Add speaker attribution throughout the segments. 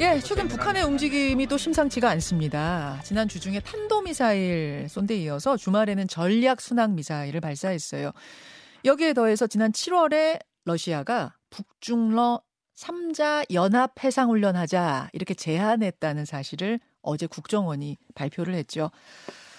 Speaker 1: 예, 최근 북한의 움직임이 또 심상치가 않습니다. 지난 주중에 탄도미사일 쏜데 이어서 주말에는 전략 순항 미사일을 발사했어요. 여기에 더해서 지난 7월에 러시아가 북중러 3자 연합 해상 훈련하자 이렇게 제안했다는 사실을 어제 국정원이 발표를 했죠.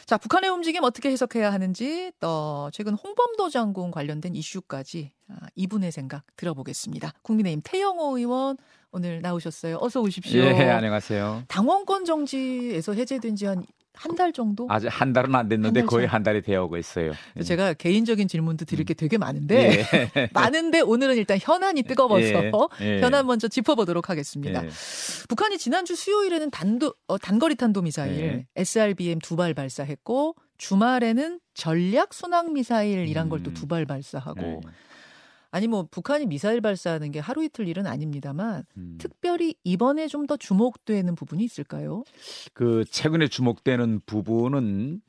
Speaker 1: 자, 북한의 움직임 어떻게 해석해야 하는지 또 최근 홍범도 장군 관련된 이슈까지 아, 이분의 생각 들어보겠습니다. 국민의힘 태영호 의원 오늘 나오셨어요. 어서 오십시오.
Speaker 2: 예, 안녕하세요.
Speaker 1: 당원권 정지에서 해제된 지 한 한 달 정도?
Speaker 2: 아직 한 달은 안 됐는데
Speaker 1: 한달
Speaker 2: 거의
Speaker 1: 전.
Speaker 2: 한 달이 되어오고 있어요. 예.
Speaker 1: 제가 개인적인 질문도 드릴 게 되게 많은데
Speaker 2: 예.
Speaker 1: 많은데 오늘은 일단 현안이 뜨거워서
Speaker 2: 예, 예.
Speaker 1: 현안 먼저 짚어보도록 하겠습니다.
Speaker 2: 예.
Speaker 1: 북한이 지난주 수요일에는 단도 어, 단거리 탄도 미사일
Speaker 2: 예.
Speaker 1: SRBM 두 발 발사했고 주말에는 전략 순항 미사일이란 걸또
Speaker 2: 음.
Speaker 1: 두발 발사하고
Speaker 2: 예.
Speaker 1: 아니 뭐 북한이 미사일 발사하는 게 하루 이틀 일은 아닙니다만
Speaker 2: 음.
Speaker 1: 특별히 이번에 좀 더 주목되는 부분이 있을까요?
Speaker 2: 그 최근에 주목되는 부분은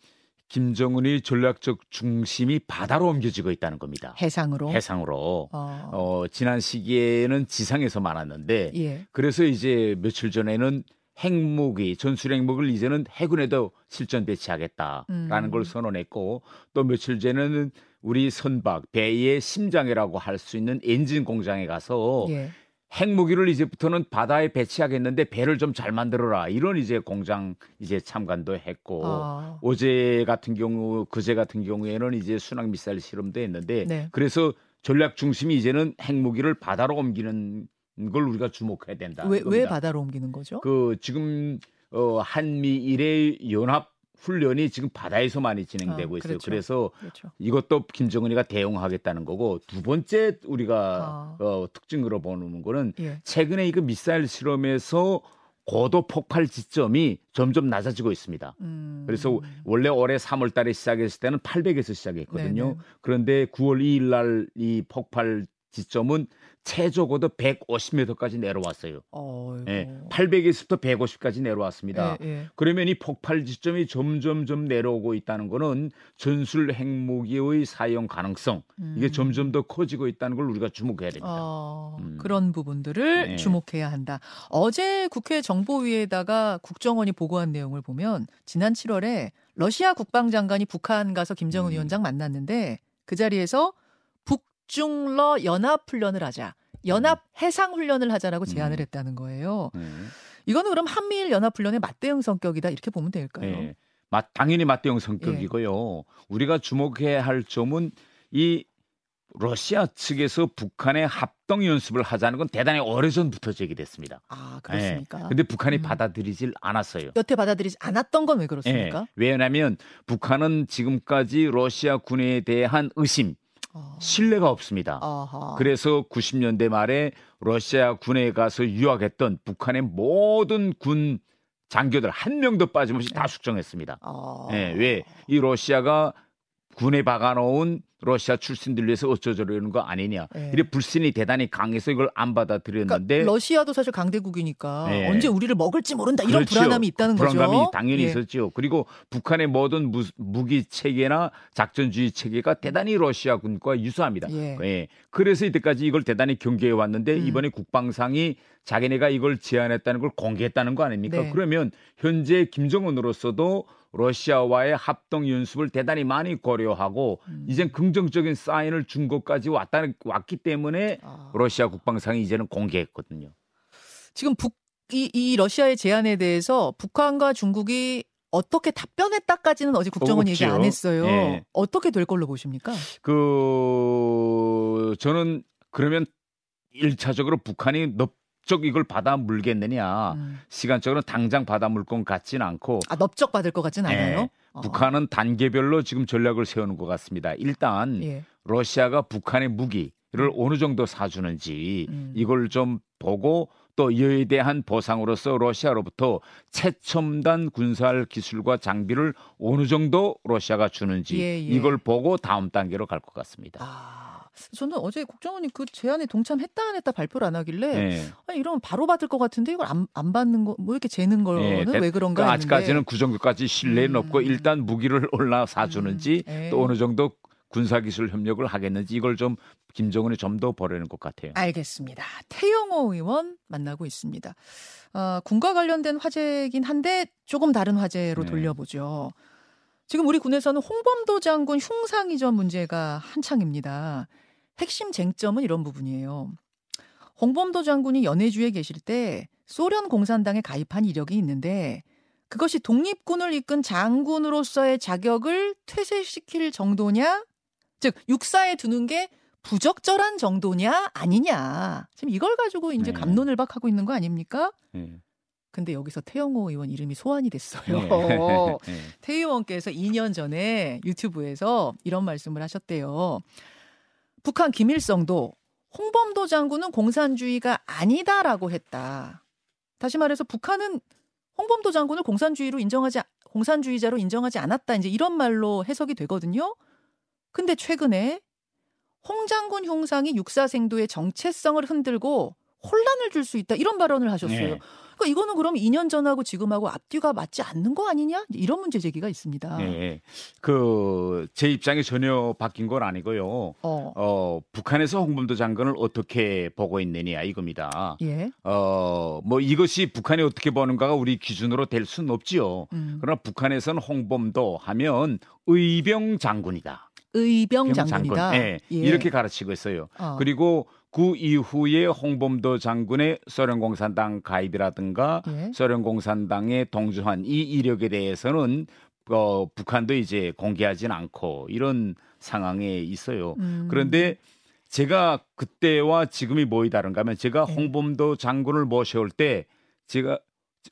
Speaker 2: 김정은이 전략적 중심이 바다로 옮겨지고 있다는 겁니다.
Speaker 1: 해상으로.
Speaker 2: 해상으로.
Speaker 1: 어,
Speaker 2: 어, 지난 시기에는 지상에서 많았는데
Speaker 1: 예.
Speaker 2: 그래서 이제 며칠 전에는 핵무기, 전술 핵무기를 이제는 해군에도 실전 배치하겠다라는
Speaker 1: 음.
Speaker 2: 걸 선언했고 또 며칠 전에는 우리 선박 배의 심장이라고 할 수 있는 엔진 공장에 가서
Speaker 1: 예.
Speaker 2: 핵무기를 이제부터는 바다에 배치하겠는데 배를 좀 잘 만들어라 이런 이제 공장 이제 참관도 했고
Speaker 1: 아.
Speaker 2: 어제 같은 경우 그제 같은 경우에는 이제 순항 미사일 실험도 했는데
Speaker 1: 네.
Speaker 2: 그래서 전략 중심이 이제는 핵무기를 바다로 옮기는 걸 우리가 주목해야 된다.
Speaker 1: 왜, 왜. 바다로 옮기는 거죠?
Speaker 2: 그 지금 어 한미일의 연합 훈련이 지금 바다에서 많이 진행되고
Speaker 1: 아,
Speaker 2: 있어요.
Speaker 1: 그렇죠.
Speaker 2: 그래서
Speaker 1: 그렇죠.
Speaker 2: 이것도 김정은이가 대응하겠다는 거고 두 번째 우리가
Speaker 1: 아.
Speaker 2: 어, 특징으로 보는 거는
Speaker 1: 예.
Speaker 2: 최근에 이거 미사일 실험에서 고도 폭발 지점이 점점 낮아지고 있습니다.
Speaker 1: 음.
Speaker 2: 그래서 원래 올해 3월 달에 시작했을 때는 800에서 시작했거든요.
Speaker 1: 네네.
Speaker 2: 그런데 9월 2일 날 이 폭발 지점은 최저고도 150m까지 내려왔어요.
Speaker 1: 어이구.
Speaker 2: 예, 800에서부터 150까지 내려왔습니다.
Speaker 1: 예, 예.
Speaker 2: 그러면 이 폭발 지점이 점점점 내려오고 있다는 거는 전술 핵무기의 사용 가능성 이게
Speaker 1: 음.
Speaker 2: 점점 더 커지고 있다는 걸 우리가 주목해야 됩니다.
Speaker 1: 어,
Speaker 2: 음.
Speaker 1: 그런 부분들을
Speaker 2: 네.
Speaker 1: 주목해야 한다. 어제 국회 정보위에다가 국정원이 보고한 내용을 보면 지난 7월에 러시아 국방장관이 북한 가서 김정은
Speaker 2: 음.
Speaker 1: 위원장 만났는데 그 자리에서 북중러 연합 훈련을 하자. 연합 해상 훈련을 하자라고 제안을
Speaker 2: 음.
Speaker 1: 했다는 거예요.
Speaker 2: 네.
Speaker 1: 이거는 그럼 한미일 연합 훈련의 맞대응 성격이다 이렇게 보면 될까요?
Speaker 2: 예. 맞- 당연히 맞대응 성격이고요. 우리가 주목해야 할 점은 이 러시아 측에서 북한의 합동 연습을 하자는 건 대단히 오래전부터 제기됐습니다.
Speaker 1: 아 그렇습니까?
Speaker 2: 예. 근데 북한이
Speaker 1: 음.
Speaker 2: 받아들이질 않았어요.
Speaker 1: 여태 받아들이지 않았던 건 왜 그렇습니까?
Speaker 2: 예. 왜냐하면 북한은 지금까지 러시아 군에 대한 의심,
Speaker 1: 어.
Speaker 2: 신뢰가 없습니다.
Speaker 1: 아하.
Speaker 2: 그래서 90년대 말에 러시아 군에 가서 유학했던 북한의 모든 군 장교들 한 명도 빠짐없이 다
Speaker 1: 네.
Speaker 2: 숙정했습니다.
Speaker 1: 아.
Speaker 2: 예, 왜? 이 러시아가 군에 박아놓은 러시아 출신들 위해서 어쩌저러는 거 아니냐.
Speaker 1: 예.
Speaker 2: 이래 불신이 대단히 강해서 이걸 안 받아들였는데
Speaker 1: 그러니까 러시아도 사실 강대국이니까
Speaker 2: 네.
Speaker 1: 언제 우리를 먹을지 모른다 이런
Speaker 2: 그렇죠.
Speaker 1: 불안함이 있다는
Speaker 2: 불안감이
Speaker 1: 거죠.
Speaker 2: 당연히
Speaker 1: 예.
Speaker 2: 있었죠. 그리고 북한의 모든 무, 무기 체계나 작전주의 체계가 대단히 러시아 군과 유사합니다.
Speaker 1: 예.
Speaker 2: 그래서 이때까지 이걸 대단히 경계해 왔는데
Speaker 1: 음.
Speaker 2: 이번에 국방상이 자기네가 이걸 제안했다는 걸 공개했다는 거 아닙니까?
Speaker 1: 네.
Speaker 2: 그러면 현재 김정은으로서도 러시아와의 합동 연습을 대단히 많이 고려하고
Speaker 1: 음.
Speaker 2: 이젠 긍정 적인 사인을 준 것까지 왔다는 왔기 때문에
Speaker 1: 아.
Speaker 2: 러시아 국방상이 이제는 공개했거든요.
Speaker 1: 지금 북, 이, 이 러시아의 제안에 대해서 북한과 중국이 어떻게 답변했다까지는 어제 국정원 얘기 안. 했어요.
Speaker 2: 예.
Speaker 1: 어떻게 될 걸로 보십니까?
Speaker 2: 그 저는 그러면 일차적으로 북한이 넙적 이걸 받아 물겠느냐
Speaker 1: 음.
Speaker 2: 시간적으로 당장 받아 물건 같지는 않고
Speaker 1: 아 넓적 받을 것 같진 않아요.
Speaker 2: 예.
Speaker 1: 어.
Speaker 2: 북한은 단계별로 지금 전략을 세우는 것 같습니다. 일단
Speaker 1: 예.
Speaker 2: 러시아가 북한의 무기를 어느 정도 사주는지
Speaker 1: 음.
Speaker 2: 이걸 좀 보고 또 이에 대한 보상으로서 러시아로부터 최첨단 군사 기술과 장비를 어느 정도 러시아가 주는지
Speaker 1: 예, 예.
Speaker 2: 이걸 보고 다음 단계로 갈 것 같습니다.
Speaker 1: 아, 저는 어제 국정원이 그 제안에 동참했다 안 했다 발표를 안 하길래
Speaker 2: 예.
Speaker 1: 아니, 이러면 바로 받을 것 같은데 이걸 안, 안 받는 거 뭐 이렇게 재는 거는
Speaker 2: 예,
Speaker 1: 왜 그런가
Speaker 2: 그러니까
Speaker 1: 했는데
Speaker 2: 아직까지는 그 정도까지 신뢰는
Speaker 1: 음.
Speaker 2: 없고 일단 무기를 올라 사주는지
Speaker 1: 음, 예.
Speaker 2: 또 어느 정도 군사기술 협력을 하겠는지 이걸 좀 김정은이 좀더 보려는 것 같아요.
Speaker 1: 알겠습니다. 태영호 의원 만나고 있습니다. 어, 군과 관련된 화제이긴 한데 조금 다른 화제로
Speaker 2: 네.
Speaker 1: 돌려보죠. 지금 우리 군에서는 홍범도 장군 흉상 이전 문제가 한창입니다. 핵심 쟁점은 이런 부분이에요. 홍범도 장군이 연해주에 계실 때 소련 공산당에 가입한 이력이 있는데 그것이 독립군을 이끈 장군으로서의 자격을 퇴색시킬 정도냐? 즉 육사에 두는 게 부적절한 정도냐 아니냐. 지금 이걸 가지고 이제
Speaker 2: 네.
Speaker 1: 감론을 박하고 있는 거 아닙니까?
Speaker 2: 예.
Speaker 1: 근데 여기서 태영호 의원 이름이 소환이 됐어요.
Speaker 2: 예.
Speaker 1: 태 의원께서 2년 전에 유튜브에서 이런 말씀을 하셨대요. 북한 김일성도 홍범도 장군은 공산주의가 아니다라고 했다. 다시 말해서 북한은 홍범도 장군을 공산주의로 인정하지 공산주의자로 인정하지 않았다. 이제 이런 말로 해석이 되거든요. 근데 최근에 홍 장군 흉상이 육사생도의 정체성을 흔들고 혼란을 줄 수 있다. 이런 발언을 하셨어요.
Speaker 2: 네.
Speaker 1: 그러니까 이거는 그럼 2년 전하고 지금하고 앞뒤가 맞지 않는 거 아니냐? 이런 문제 제기가 있습니다.
Speaker 2: 예. 그제 입장이 전혀 바뀐 건 아니고요.
Speaker 1: 어.
Speaker 2: 어, 북한에서 홍범도 장군을 어떻게 보고 있느냐 이겁니다.
Speaker 1: 예.
Speaker 2: 어, 뭐 이것이 북한이 어떻게 보는가가 우리 기준으로 될 수는 없지요.
Speaker 1: 음.
Speaker 2: 그러나 북한에서는 홍범도 하면 의병 장군이다.
Speaker 1: 의병
Speaker 2: 병
Speaker 1: 장군이다.
Speaker 2: 예, 이렇게 가르치고 있어요.
Speaker 1: 어.
Speaker 2: 그리고 그 이후에 홍범도 장군의 소련 공산당 가입이라든가
Speaker 1: 예.
Speaker 2: 소련 공산당에 동조한 이 이력에 대해서는 어, 북한도 이제 공개하지는 않고 이런 상황에 있어요.
Speaker 1: 음.
Speaker 2: 그런데 제가 그때와 지금이 뭐이 다른가 하면 제가
Speaker 1: 네.
Speaker 2: 홍범도 장군을 모셔올 때 제가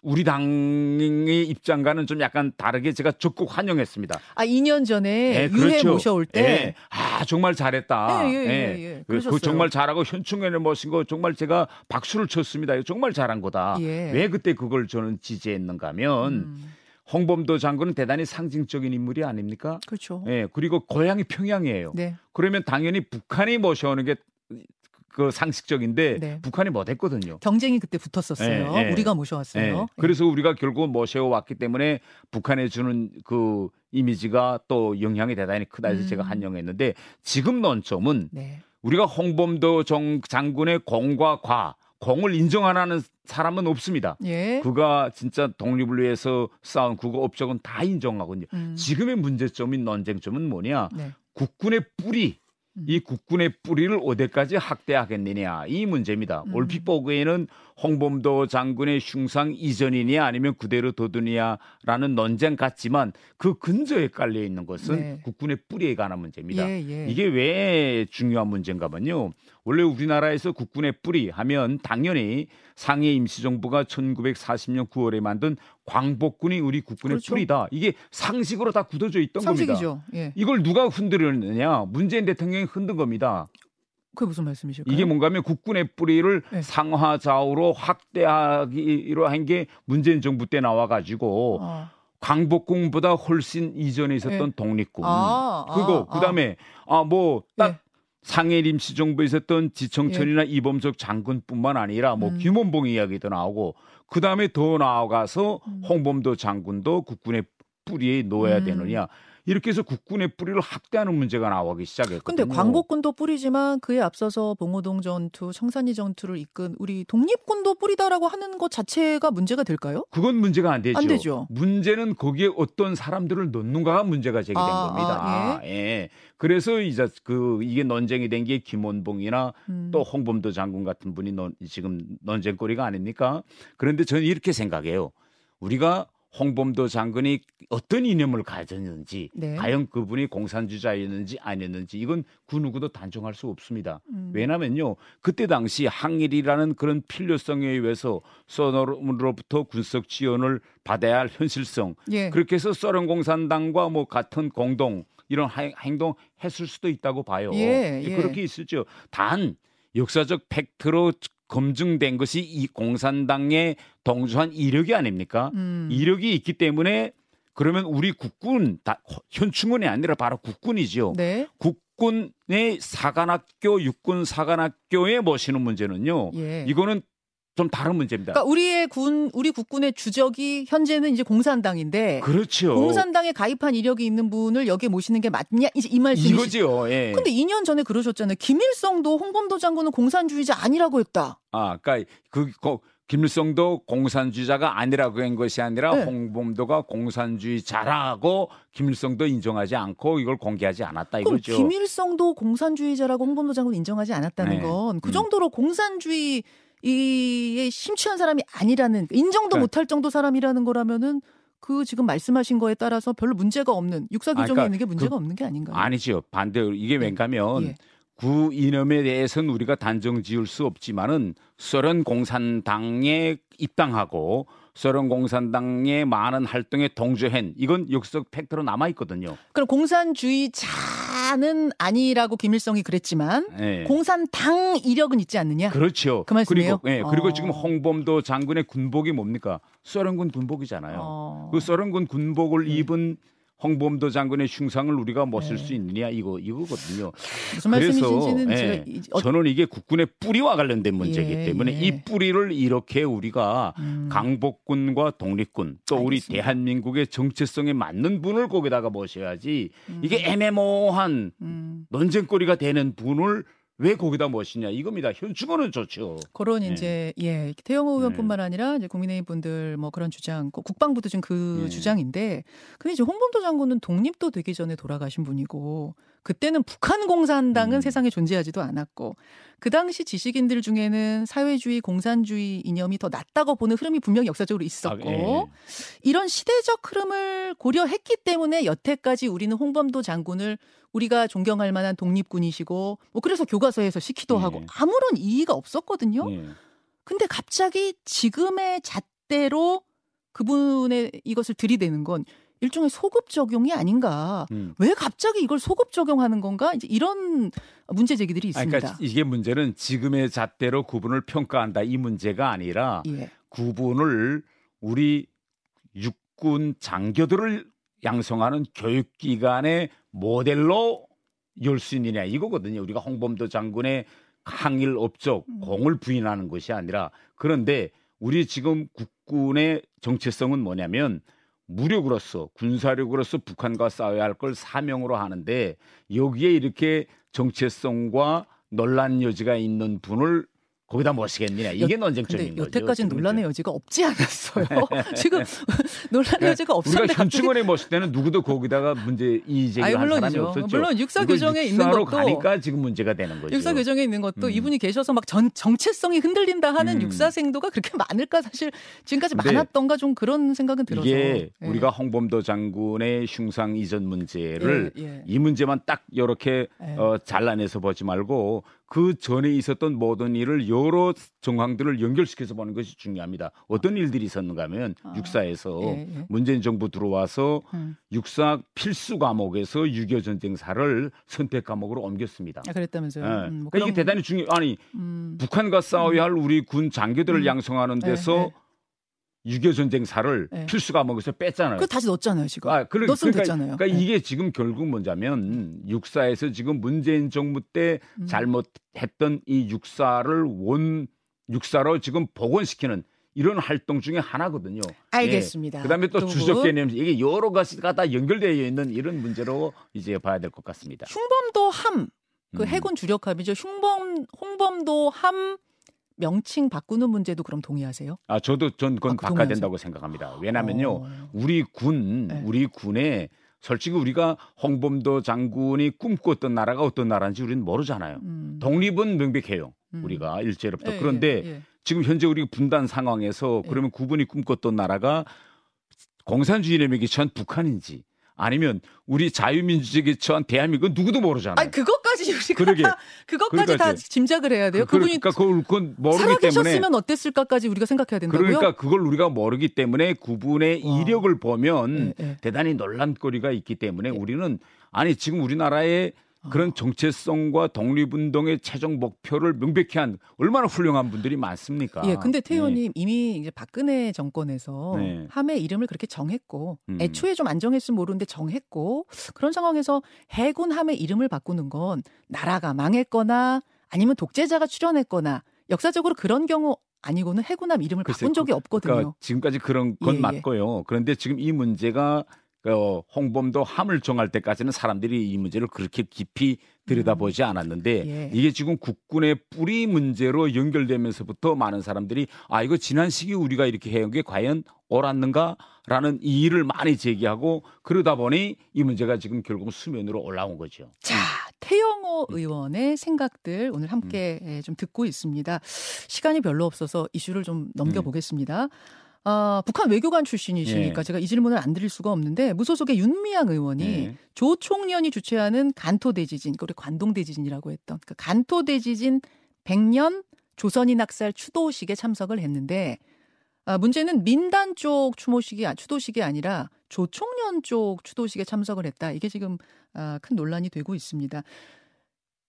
Speaker 2: 우리 당의 입장과는 좀 약간 다르게 제가 적극 환영했습니다.
Speaker 1: 아 2년 전에
Speaker 2: 예,
Speaker 1: 유해
Speaker 2: 그렇죠.
Speaker 1: 모셔올 때
Speaker 2: 예. 아 정말 잘했다.
Speaker 1: 예, 예, 예, 예.
Speaker 2: 그-
Speaker 1: 그러셨어요.
Speaker 2: 그 정말 잘하고 현충원에 모신 거 정말 제가 박수를 쳤습니다. 정말 잘한 거다.
Speaker 1: 예.
Speaker 2: 왜 그때 그걸 저는 지지했는가 하면
Speaker 1: 음,
Speaker 2: 홍범도 장군은 대단히 상징적인 인물이 아닙니까?
Speaker 1: 그렇죠.
Speaker 2: 예. 그리고 고향이 평양이에요.
Speaker 1: 네.
Speaker 2: 그러면 당연히 북한이 모셔오는 게 그 상식적인데
Speaker 1: 네.
Speaker 2: 북한이 못했거든요.
Speaker 1: 경쟁이 그때 붙었었어요.
Speaker 2: 예, 예.
Speaker 1: 우리가 모셔왔어요.
Speaker 2: 예. 그래서 우리가 결국 모셔 왔기 때문에 북한에 주는 그 이미지가 또 영향이 대단히 크다 해서
Speaker 1: 음.
Speaker 2: 제가 환영했는데 지금 논점은
Speaker 1: 네.
Speaker 2: 우리가 홍범도 정 장군의 공과 과 공을 인정 안 하는 사람은 없습니다.
Speaker 1: 예.
Speaker 2: 그가 진짜 독립을 위해서 싸운 그거 업적은 다 인정하거든요.
Speaker 1: 음,
Speaker 2: 지금의 문제점인 논쟁점은 뭐냐?
Speaker 1: 네.
Speaker 2: 국군의 뿌리
Speaker 1: 음.
Speaker 2: 이 국군의 뿌리를 어디까지 확대하겠느냐 이 문제입니다.
Speaker 1: 음.
Speaker 2: 얼핏 보기에는 홍범도 장군의 흉상 이전이냐 아니면 그대로 둬두느냐라는 논쟁 같지만 그 근저에 깔려 있는 것은
Speaker 1: 네.
Speaker 2: 국군의 뿌리에 관한 문제입니다.
Speaker 1: 예, 예.
Speaker 2: 이게 왜 중요한 문제인가면요. 원래 우리나라에서 국군의 뿌리 하면 당연히 상해 임시정부가 1940년 9월에 만든 광복군이 우리 국군의
Speaker 1: 그렇죠.
Speaker 2: 뿌리다. 이게 상식으로 다 굳어져 있던 겁니다.
Speaker 1: 상식이죠. 예.
Speaker 2: 이걸 누가 흔들었느냐? 문재인 대통령이 흔든 겁니다.
Speaker 1: 그게 무슨 말씀이실까요?
Speaker 2: 이게 뭔가 하면 국군의 뿌리를
Speaker 1: 네.
Speaker 2: 상하 좌우로 확대하기로 한 게 문재인 정부 때 나와가지고
Speaker 1: 아,
Speaker 2: 광복군보다 훨씬 이전에 있었던
Speaker 1: 네.
Speaker 2: 독립군.
Speaker 1: 아, 아,
Speaker 2: 그거
Speaker 1: 아.
Speaker 2: 그다음에 아뭐딱
Speaker 1: 예.
Speaker 2: 상해 임시 정부에 있었던 지청천이나 이범석 장군뿐만 아니라 뭐
Speaker 1: 음.
Speaker 2: 김원봉 이야기도 나오고 그다음에 더 나아가서
Speaker 1: 음.
Speaker 2: 홍범도 장군도 국군의 뿌리에 놓아야
Speaker 1: 음.
Speaker 2: 되느냐 이렇게 해서 국군의 뿌리를 확대하는 문제가 나오기 시작했거든요.
Speaker 1: 근데 광복군도 뿌리지만 그에 앞서서 봉오동 전투, 청산리 전투를 이끈 우리 독립군도 뿌리다라고 하는 것 자체가 문제가 될까요?
Speaker 2: 그건 문제가 안 되죠.
Speaker 1: 안 되죠.
Speaker 2: 문제는 거기에 어떤 사람들을 넣는가가 문제가 제기된
Speaker 1: 아,
Speaker 2: 겁니다.
Speaker 1: 아,
Speaker 2: 예. 그래서 이제 그 이게 논쟁이 된 게 김원봉이나
Speaker 1: 음.
Speaker 2: 또 홍범도 장군 같은 분이 논- 지금 논쟁거리가 아닙니까? 그런데 저는 이렇게 생각해요. 우리가 홍범도 장군이 어떤 이념을 가졌는지,
Speaker 1: 네.
Speaker 2: 과연 그분이 공산주의자였는지 아니었는지 이건 그 누구도 단정할 수 없습니다.
Speaker 1: 음.
Speaker 2: 왜냐면요, 그때 당시 항일이라는 그런 필요성에 의해서 소련으로부터 군석 지원을 받아야 할 현실성,
Speaker 1: 예.
Speaker 2: 그렇게 해서 소련 공산당과 뭐 같은 공동 이런 하- 행동 했을 수도 있다고 봐요.
Speaker 1: 예, 예.
Speaker 2: 그렇게 있었죠. 단 역사적 팩트로 검증된 것이 이 공산당에 동조한 이력이 아닙니까?
Speaker 1: 음.
Speaker 2: 이력이 있기 때문에 그러면 우리 국군 다 현충원이 아니라 바로 국군이지요.
Speaker 1: 네.
Speaker 2: 국군의 사관학교, 육군 사관학교에 모시는 문제는요.
Speaker 1: 예.
Speaker 2: 이거는 좀 다른 문제입니다.
Speaker 1: 그러니까 우리의 군 우리 국군의 주적이 현재는 이제 공산당인데
Speaker 2: 그렇죠.
Speaker 1: 공산당에 가입한 이력이 있는 분을 여기에 모시는 게 맞냐 이제 이 말씀이시.
Speaker 2: 이거죠. 예.
Speaker 1: 근데 2년 전에 그러셨잖아요. 김일성도 홍범도 장군은 공산주의자 아니라고 했다.
Speaker 2: 아, 그러니까 그, 그 김일성도 공산주의자가 아니라고 한 것이 아니라
Speaker 1: 네.
Speaker 2: 홍범도가 공산주의자라고 김일성도 인정하지 않고 이걸 공개하지 않았다 이거죠.
Speaker 1: 김일성도 공산주의자라고 홍범도 장군 인정하지 않았다는
Speaker 2: 네.
Speaker 1: 건그
Speaker 2: 음.
Speaker 1: 정도로 공산주의 이에 심취한 사람이 아니라는 인정도
Speaker 2: 네.
Speaker 1: 못할 정도 사람이라는 거라면은 그 지금 말씀하신 거에 따라서 별로 문제가 없는 육사
Speaker 2: 아,
Speaker 1: 규정에
Speaker 2: 그러니까
Speaker 1: 있는 게 문제가
Speaker 2: 그-
Speaker 1: 없는 게 아닌가요?
Speaker 2: 아니죠. 반대로 이게 왠가면
Speaker 1: 예.
Speaker 2: 구 이념에 대해서는 우리가 단정 지을 수 없지만은 소련 공산당에 입당하고 소련 공산당의 많은 활동에 동조한 이건 역사적 팩트로 남아 있거든요.
Speaker 1: 그럼 공산주의 자는 아니라고 김일성이 그랬지만
Speaker 2: 예.
Speaker 1: 공산당 이력은 있지 않느냐?
Speaker 2: 그렇죠.
Speaker 1: 그 말씀이에요?
Speaker 2: 그리고, 예, 그리고
Speaker 1: 어.
Speaker 2: 지금 홍범도 장군의 군복이 뭡니까? 소련군 군복이잖아요.
Speaker 1: 어.
Speaker 2: 그 소련군 군복을
Speaker 1: 네.
Speaker 2: 입은 홍범도 장군의 흉상을 우리가 모실
Speaker 1: 네.
Speaker 2: 수 있느냐 이거 이거거든요. 그래서 예,
Speaker 1: 어,
Speaker 2: 저는 이게 국군의 뿌리와 관련된 문제이기
Speaker 1: 예,
Speaker 2: 때문에
Speaker 1: 예.
Speaker 2: 이 뿌리를 이렇게 우리가
Speaker 1: 음.
Speaker 2: 강복군과 독립군 또 우리
Speaker 1: 알겠습니다.
Speaker 2: 대한민국의 정체성에 맞는 분을 거기다가 모셔야지
Speaker 1: 음.
Speaker 2: 이게 애매모호한
Speaker 1: 음.
Speaker 2: 논쟁거리가 되는 분을 왜 거기다 모시냐 이겁니다. 현충원은 좋죠.
Speaker 1: 그런
Speaker 2: 네.
Speaker 1: 이제 예 태영호 의원뿐만 아니라 이제 국민의힘 분들 뭐 그런 주장, 그 국방부도 지금 그
Speaker 2: 네.
Speaker 1: 주장인데, 근데 이제 홍범도 장군은 독립도 되기 전에 돌아가신 분이고 그때는 북한 공산당은
Speaker 2: 음.
Speaker 1: 세상에 존재하지도 않았고 그 당시 지식인들 중에는 사회주의, 공산주의 이념이 더 낫다고 보는 흐름이 분명히 역사적으로 있었고
Speaker 2: 아, 예.
Speaker 1: 이런 시대적 흐름을 고려했기 때문에 여태까지 우리는 홍범도 장군을 우리가 존경할 만한 독립군이시고 뭐 그래서 교과서에서 시키도
Speaker 2: 예.
Speaker 1: 하고 아무런 이의가 없었거든요.
Speaker 2: 예.
Speaker 1: 근데 갑자기 지금의 잣대로 그분의 이것을 들이대는 건 일종의 소급 적용이 아닌가.
Speaker 2: 음.
Speaker 1: 왜 갑자기 이걸 소급 적용하는 건가? 이제 이런 문제 제기들이
Speaker 2: 아니,
Speaker 1: 있습니다.
Speaker 2: 그러니까 이게 문제는 지금의 잣대로 구분을 평가한다 이 문제가 아니라
Speaker 1: 예.
Speaker 2: 구분을 우리 육군 장교들을 양성하는 교육기관의 모델로 열 수 있느냐 이거거든요. 우리가 홍범도 장군의 항일 업적
Speaker 1: 음.
Speaker 2: 공을 부인하는 것이 아니라 그런데 우리 지금 국군의 정체성은 뭐냐면 무력으로서 군사력으로서 북한과 싸워야 할 걸 사명으로 하는데 여기에 이렇게 정체성과 논란 여지가 있는 분을 거기다 모시겠느냐 이게 논쟁점인 거죠.
Speaker 1: 여태까지는
Speaker 2: 지금
Speaker 1: 논란의 여지가 없지 않았어요. 지금 논란의 여지가
Speaker 2: 우리가
Speaker 1: 없었는데 갑자기
Speaker 2: 현충원에 모실 때는 누구도 거기다가 문제 이의 제기를
Speaker 1: 아이,
Speaker 2: 한 사람이. 없었죠.
Speaker 1: 물론 육사 규정에 있는 것도-
Speaker 2: 가니까 지금 문제가 되는 거죠.
Speaker 1: 육사 규정에 있는 것도
Speaker 2: 음.
Speaker 1: 이분이 계셔서 막 전, 정체성이 흔들린다 하는
Speaker 2: 음.
Speaker 1: 육사생도가 그렇게 많을까 사실 지금까지 많았던가 좀 그런 생각은 들어서
Speaker 2: 이게
Speaker 1: 예.
Speaker 2: 우리가 홍범도 장군의 흉상 이전 문제를
Speaker 1: 예, 예.
Speaker 2: 이 문제만 딱 이렇게
Speaker 1: 예.
Speaker 2: 어, 잘라내서 보지 말고 그 전에 있었던 모든 일을 여러 정황들을 연결시켜서 보는 것이 중요합니다. 어떤 일들이 있었는가 하면
Speaker 1: 아,
Speaker 2: 육사에서
Speaker 1: 예, 예.
Speaker 2: 문재인 정부 들어와서
Speaker 1: 음.
Speaker 2: 육사 필수 과목에서 6.25 전쟁사를 선택 과목으로 옮겼습니다.
Speaker 1: 아, 그랬다면서요.
Speaker 2: 예.
Speaker 1: 음, 뭐
Speaker 2: 그러니까 이게 대단히 중요. 아니
Speaker 1: 음,
Speaker 2: 북한과 싸워야 할 우리 군 장교들을
Speaker 1: 음.
Speaker 2: 양성하는
Speaker 1: 네,
Speaker 2: 데서
Speaker 1: 네.
Speaker 2: 6.25 전쟁사를
Speaker 1: 네.
Speaker 2: 필수 과목에서 뺐잖아요.
Speaker 1: 그거 다시 넣었잖아요 지금.
Speaker 2: 아, 그러,
Speaker 1: 넣었으면
Speaker 2: 그러니까,
Speaker 1: 됐잖아요.
Speaker 2: 그러니까
Speaker 1: 네.
Speaker 2: 이게 지금 결국 뭐냐면 육사에서 지금 문재인 정부 때
Speaker 1: 음.
Speaker 2: 잘못했던 이 육사를 원 육사로 지금 복원시키는 이런 활동 중에 하나거든요.
Speaker 1: 알겠습니다.
Speaker 2: 예. 그다음에
Speaker 1: 또두
Speaker 2: 주적
Speaker 1: 분.
Speaker 2: 개념 이게 여러 가지가 다 연결되어 있는 이런 문제로 이제 봐야 될 것 같습니다.
Speaker 1: 흉범도 함, 그
Speaker 2: 음.
Speaker 1: 해군 주력함이죠. 흉범 홍범도 함 명칭 바꾸는 문제도 그럼 동의하세요?
Speaker 2: 아 저도 전 그건
Speaker 1: 아, 그
Speaker 2: 바꿔야
Speaker 1: 동의하세요?
Speaker 2: 된다고 생각합니다. 왜냐면요.
Speaker 1: 어.
Speaker 2: 우리 군,
Speaker 1: 네.
Speaker 2: 우리 군에 솔직히 우리가 홍범도 장군이 꿈꿨던 나라가 어떤 나라인지 우리는 모르잖아요.
Speaker 1: 음.
Speaker 2: 독립은 명백해요.
Speaker 1: 음.
Speaker 2: 우리가 일제로부터.
Speaker 1: 예,
Speaker 2: 그런데
Speaker 1: 예, 예.
Speaker 2: 지금 현재 우리 분단 상황에서
Speaker 1: 예.
Speaker 2: 그러면 구분이 꿈꿨던 나라가 공산주의 이념에 처한 북한인지 아니면 우리 자유민주주의에 처한 대한민국은 누구도 모르잖아요.
Speaker 1: 아니 그것까지 우리가
Speaker 2: 그러게.
Speaker 1: 다 그것까지 다
Speaker 2: 그러니까
Speaker 1: 짐작을 해야 돼요.
Speaker 2: 그,
Speaker 1: 그분이
Speaker 2: 그러니까 그걸 그건 모르기 때문에
Speaker 1: 살아계셨으면 어땠을까까지 우리가 생각해야 된다고요?
Speaker 2: 그러니까 그걸 우리가 모르기 때문에 구분의
Speaker 1: 와.
Speaker 2: 이력을 보면
Speaker 1: 예, 예.
Speaker 2: 대단히 논란거리가 있기 때문에
Speaker 1: 예.
Speaker 2: 우리는 아니 지금 우리나라의
Speaker 1: 아.
Speaker 2: 그런 정체성과 독립운동의 최종 목표를 명백히 한 얼마나 훌륭한 분들이 많습니까?
Speaker 1: 예, 근데 태
Speaker 2: 네.
Speaker 1: 의원님 이미 이제 박근혜 정권에서
Speaker 2: 네.
Speaker 1: 함의 이름을 그렇게 정했고
Speaker 2: 음.
Speaker 1: 애초에 좀 안 정했으면 모르는데 정했고 그런 상황에서 해군 함의 이름을 바꾸는 건 나라가 망했거나 아니면 독재자가 출연했거나 역사적으로 그런 경우 아니고는 해군함 이름을 글쎄, 바꾼 적이 없거든요.
Speaker 2: 그러니까 지금까지 그런 건 예, 예. 맞고요. 그런데 지금 이 문제가 어, 홍범도 함을 정할 때까지는 사람들이 이 문제를 그렇게 깊이 들여다보지 음. 않았는데 예. 이게 지금 국군의 뿌리 문제로 연결되면서부터 많은 사람들이 아 이거 지난 시기 우리가 이렇게 해온 게 과연 옳았는가라는 이의를 많이 제기하고 그러다 보니 이 문제가 지금 결국 수면으로 올라온 거죠.
Speaker 1: 자, 태영호 의원의 생각들 오늘 함께 음. 좀 듣고 있습니다. 시간이 별로 없어서 이슈를 좀 넘겨보겠습니다. 음. 아, 북한 외교관 출신이시니까 예. 제가 이 질문을 안 드릴 수가 없는데 무소속의 윤미향 의원이 예. 조 총련이 주최하는 간토 대지진, 그러니까 우리 관동 대지진이라고 했던 그 간토 대지진 100년 조선인 학살 추도식에 참석을 했는데 아, 문제는 민단 쪽 추모식이 아, 추도식이 아니라 조총련 쪽 추도식에 참석을 했다. 이게 지금 아, 큰 논란이 되고 있습니다.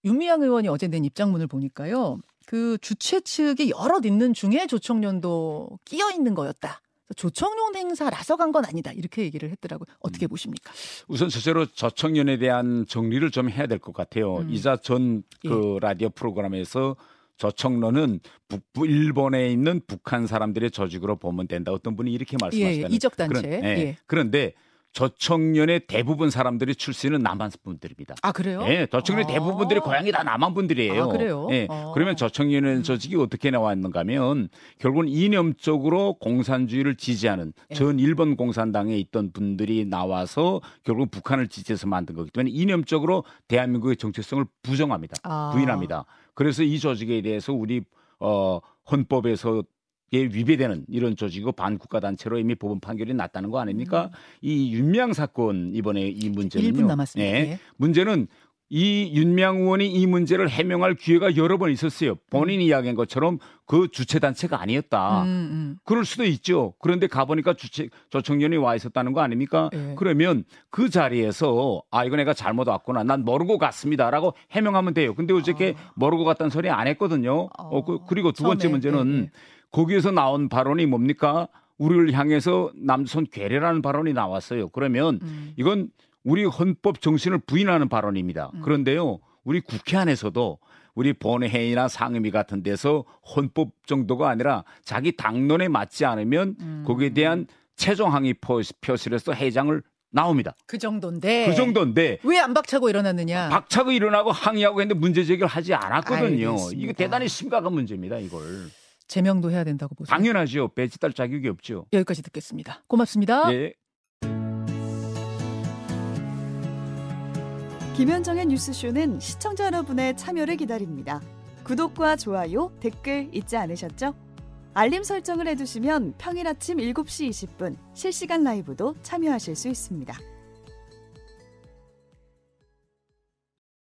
Speaker 1: 윤미향 의원이 어제 낸 입장문을 보니까요. 그 주최 측이 여럿 있는 중에 조청년도 끼어 있는 거였다. 조청년 행사 라서간 건 아니다 이렇게 얘기를 했더라고요. 어떻게 음. 보십니까?
Speaker 2: 우선 첫째로 저청년에 대한 정리를 좀 해야 될 것 같아요. 음. 이자 전그 예. 라디오 프로그램에서 저청로는 북부 일본에 있는 북한 사람들의 조직으로 보면 된다. 어떤 분이 이렇게 말씀하시다.
Speaker 1: 예, 이적 단체.
Speaker 2: 그런, 예. 예. 그런데 저청년의 대부분 사람들이 출신은 남한 분들입니다.
Speaker 1: 아 그래요?
Speaker 2: 예, 저청년 아. 대부분들이 고향이 다 남한 분들이에요. 아,
Speaker 1: 그래요?
Speaker 2: 예,
Speaker 1: 아.
Speaker 2: 그러면 저청년의 조직이 어떻게 나왔는가면 결국은 이념적으로 공산주의를 지지하는 예. 전 일본 공산당에 있던 분들이 나와서 결국 북한을 지지해서 만든 거기 때문에 이념적으로 대한민국의 정체성을 부정합니다. 아. 부인합니다. 그래서 이 조직에 대해서 우리 어 헌법에서 에 위배되는 이런 조직이고 반국가 단체로 이미 법원 판결이 났다는 거 아닙니까? 음. 이 윤명 사건 이번에 이 문제는요.
Speaker 1: 1분 남았습니다. 네.
Speaker 2: 네. 문제는 이 윤명 의원이 이 문제를 해명할 기회가 여러 번 있었어요. 본인이 음. 이야기한 것처럼 그 주체 단체가 아니었다. 음, 음. 그럴 수도 있죠. 그런데 가보니까 주체 조청년이 와 있었다는 거 아닙니까? 네. 그러면 그 자리에서 아 이거 내가 잘못 왔구나. 난 모르고 갔습니다라고 해명하면 돼요. 근데 어저께 아. 모르고 갔다는 소리 안 했거든요. 어, 어 그, 리고 두 번째 문제는 네, 네. 거기에서 나온 발언이 뭡니까? 우리를 향해서 남손 괴뢰라는 발언이 나왔어요. 그러면 음. 이건 우리 헌법 정신을 부인하는 발언입니다. 음. 그런데요, 우리 국회 안에서도 우리 본회의나 상임위 같은 데서 헌법 정도가 아니라 자기 당론에 맞지 않으면 음. 거기에 대한 최종 항의 표시로서 회장을 나옵니다.
Speaker 1: 그 정도인데.
Speaker 2: 그 정도인데.
Speaker 1: 왜 안 박차고 일어났느냐?
Speaker 2: 박차고 일어나고 항의하고 했는데 문제 제기를 하지 않았거든요. 알겠습니다. 이게 대단히 심각한 문제입니다, 이걸.
Speaker 1: 제명도 해야 된다고 보세요.
Speaker 2: 당연하죠. 배지 딸 자격이 없죠.
Speaker 1: 여기까지 듣겠습니다. 고맙습니다.
Speaker 2: 예.
Speaker 3: 김현정의 뉴스쇼는 시청자 여러분의 참여를 기다립니다. 구독과 좋아요, 댓글 잊지 않으셨죠? 알림 설정을 해두시면 평일 아침 7시 20분 실시간 라이브도 참여하실 수 있습니다.